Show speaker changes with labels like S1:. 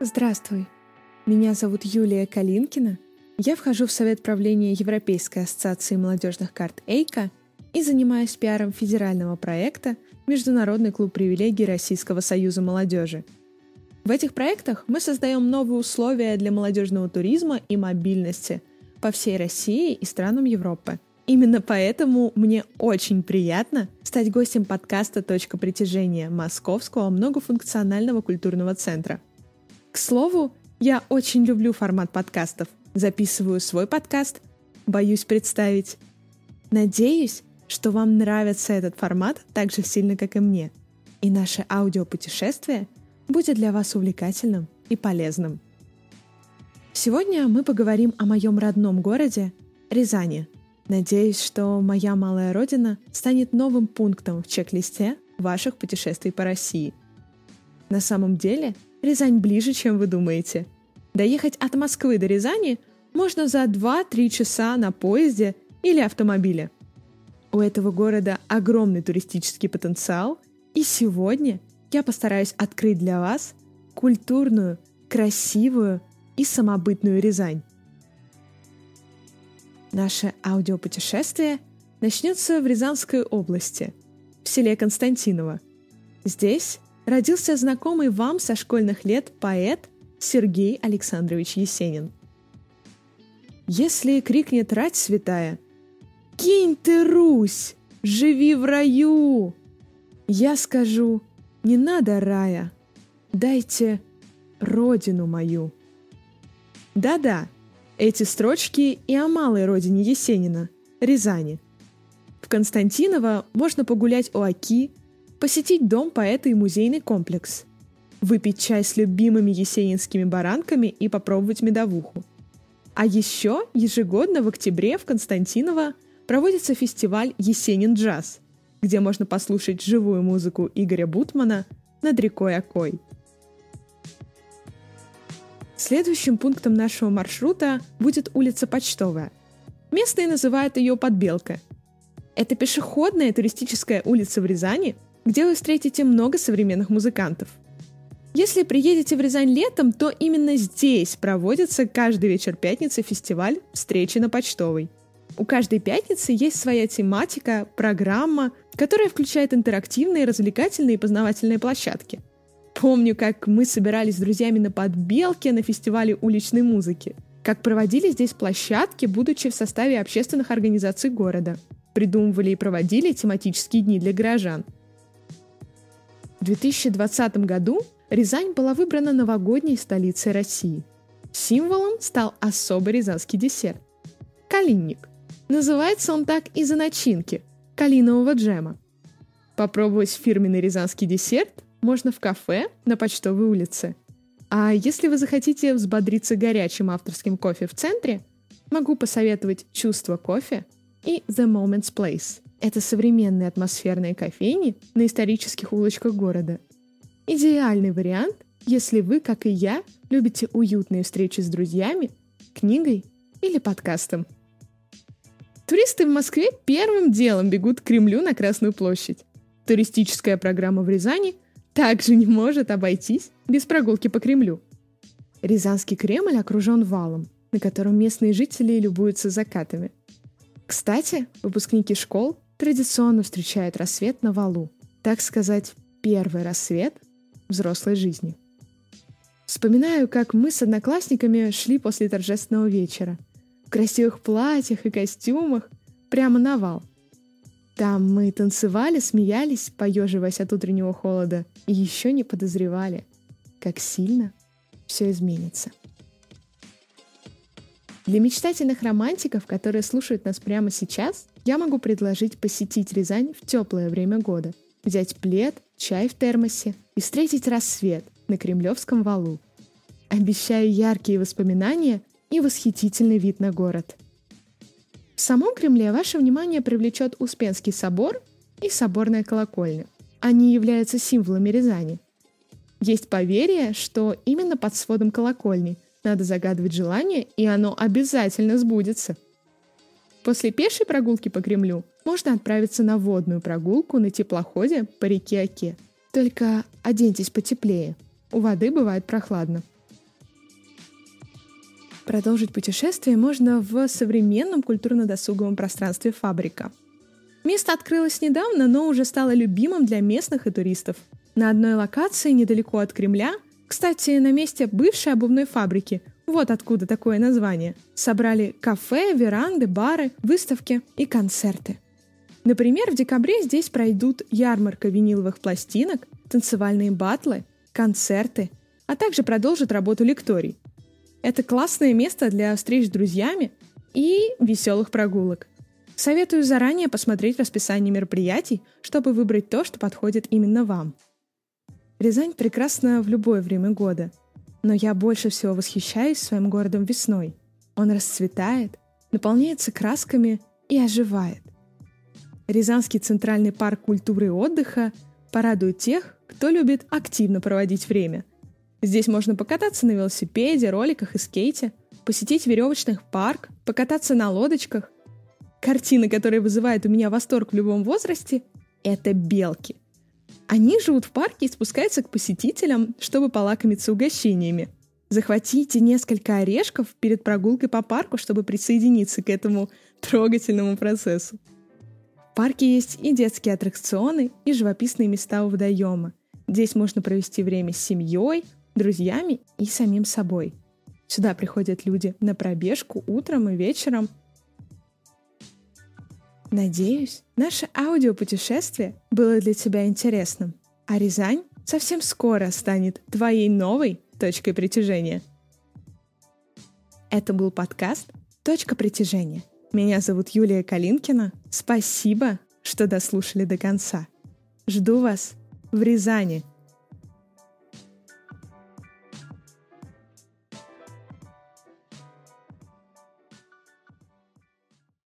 S1: Здравствуй. Меня зовут Юлия Калинкина. Я вхожу в Совет правления Европейской ассоциации молодежных карт «Эйка» и занимаюсь пиаром федерального проекта «Международный клуб привилегий Российского союза молодежи». В этих проектах мы создаем новые условия для молодежного туризма и мобильности по всей России и странам Европы. Именно поэтому мне очень приятно стать гостем подкаста «Точка притяжения» Московского многофункционального культурного центра. К слову, я очень люблю формат подкастов. Записываю свой подкаст, боюсь представить. Надеюсь, что вам нравится этот формат так же сильно, как и мне. И наше аудиопутешествие будет для вас увлекательным и полезным. Сегодня мы поговорим о моем родном городе Рязани. Надеюсь, что моя малая родина станет новым пунктом в чек-листе ваших путешествий по России. На самом деле, Рязань ближе, чем вы думаете. Доехать от Москвы до Рязани можно за 2-3 часа на поезде или автомобиле – у этого города огромный туристический потенциал, и сегодня я постараюсь открыть для вас культурную, красивую и самобытную Рязань. Наше аудиопутешествие начнется в Рязанской области, в селе Константиново. Здесь родился знакомый вам со школьных лет поэт Сергей Александрович Есенин. Если крикнет рать святая – Кинь ты, Русь, живи в раю. Я скажу, не надо рая, дайте родину мою. Да-да, эти строчки и о малой родине Есенина, Рязани. В Константиново можно погулять у Оки, посетить дом поэта и музейный комплекс, выпить чай с любимыми есенинскими баранками и попробовать медовуху. А еще ежегодно в октябре в Константиново – проводится фестиваль «Есенин джаз», где можно послушать живую музыку Игоря Бутмана над рекой Окой. Следующим пунктом нашего маршрута будет улица Почтовая. Местные называют ее Подбелка. Это пешеходная туристическая улица в Рязани, где вы встретите много современных музыкантов. Если приедете в Рязань летом, то именно здесь проводится каждый вечер пятницы фестиваль «Встречи на Почтовой», у каждой пятницы есть своя тематика, программа, которая включает интерактивные, развлекательные и познавательные площадки. Помню, как мы собирались с друзьями на подбелке на фестивале уличной музыки. Как проводили здесь площадки, будучи в составе общественных организаций города. Придумывали и проводили тематические дни для горожан. В 2020 году Рязань была выбрана новогодней столицей России. Символом стал особый рязанский десерт – калинник – Называется он так из-за начинки – калинового джема. Попробовать фирменный рязанский десерт можно в кафе на Почтовой улице. А если вы захотите взбодриться горячим авторским кофе в центре, могу посоветовать «Чувство кофе» и «The Moment's Place». Это современные атмосферные кофейни на исторических улочках города. Идеальный вариант, если вы, как и я, любите уютные встречи с друзьями, книгой или подкастом – Туристы в Москве первым делом бегут к Кремлю на Красную площадь. Туристическая программа в Рязани также не может обойтись без прогулки по Кремлю. Рязанский Кремль окружен валом, на котором местные жители любуются закатами. Кстати, выпускники школ традиционно встречают рассвет на валу, так сказать, первый рассвет взрослой жизни. Вспоминаю, как мы с одноклассниками шли после торжественного вечера – в красивых платьях и костюмах, прямо на вал. Там мы танцевали, смеялись, поеживаясь от утреннего холода, и еще не подозревали, как сильно все изменится. Для мечтательных романтиков, которые слушают нас прямо сейчас, я могу предложить посетить Рязань в теплое время года, взять плед, чай в термосе и встретить рассвет на Кремлевском валу. Обещаю яркие воспоминания и восхитительный вид на город. В самом Кремле ваше внимание привлечет Успенский собор и соборная колокольня. Они являются символами Рязани. Есть поверье, что именно под сводом колокольни надо загадывать желание, и оно обязательно сбудется. После пешей прогулки по Кремлю можно отправиться на водную прогулку на теплоходе по реке Оке. Только оденьтесь потеплее. У воды бывает прохладно. Продолжить путешествие можно в современном культурно-досуговом пространстве «Фабрика». Место открылось недавно, но уже стало любимым для местных и туристов. На одной локации недалеко от Кремля, кстати, на месте бывшей обувной фабрики, вот откуда такое название, собрали кафе, веранды, бары, выставки и концерты. Например, в декабре здесь пройдут ярмарка виниловых пластинок, танцевальные батлы, концерты, а также продолжит работу лекторий. Это классное место для встреч с друзьями и веселых прогулок. Советую заранее посмотреть расписание мероприятий, чтобы выбрать то, что подходит именно вам. Рязань прекрасна в любое время года, но я больше всего восхищаюсь своим городом весной. Он расцветает, наполняется красками и оживает. Рязанский центральный парк культуры и отдыха порадует тех, кто любит активно проводить время. Здесь можно покататься на велосипеде, роликах и скейте, посетить веревочный парк, покататься на лодочках. Картина, которая вызывает у меня восторг в любом возрасте, это белки. Они живут в парке и спускаются к посетителям, чтобы полакомиться угощениями. Захватите несколько орешков перед прогулкой по парку, чтобы присоединиться к этому трогательному процессу. В парке есть и детские аттракционы, и живописные места у водоема. Здесь можно провести время с семьей, друзьями и самим собой. Сюда приходят люди на пробежку утром и вечером. Надеюсь, наше аудиопутешествие было для тебя интересным, а Рязань совсем скоро станет твоей новой точкой притяжения. Это был подкаст «Точка притяжения». Меня зовут Юлия Калинкина. Спасибо, что дослушали до конца. Жду вас в Рязани –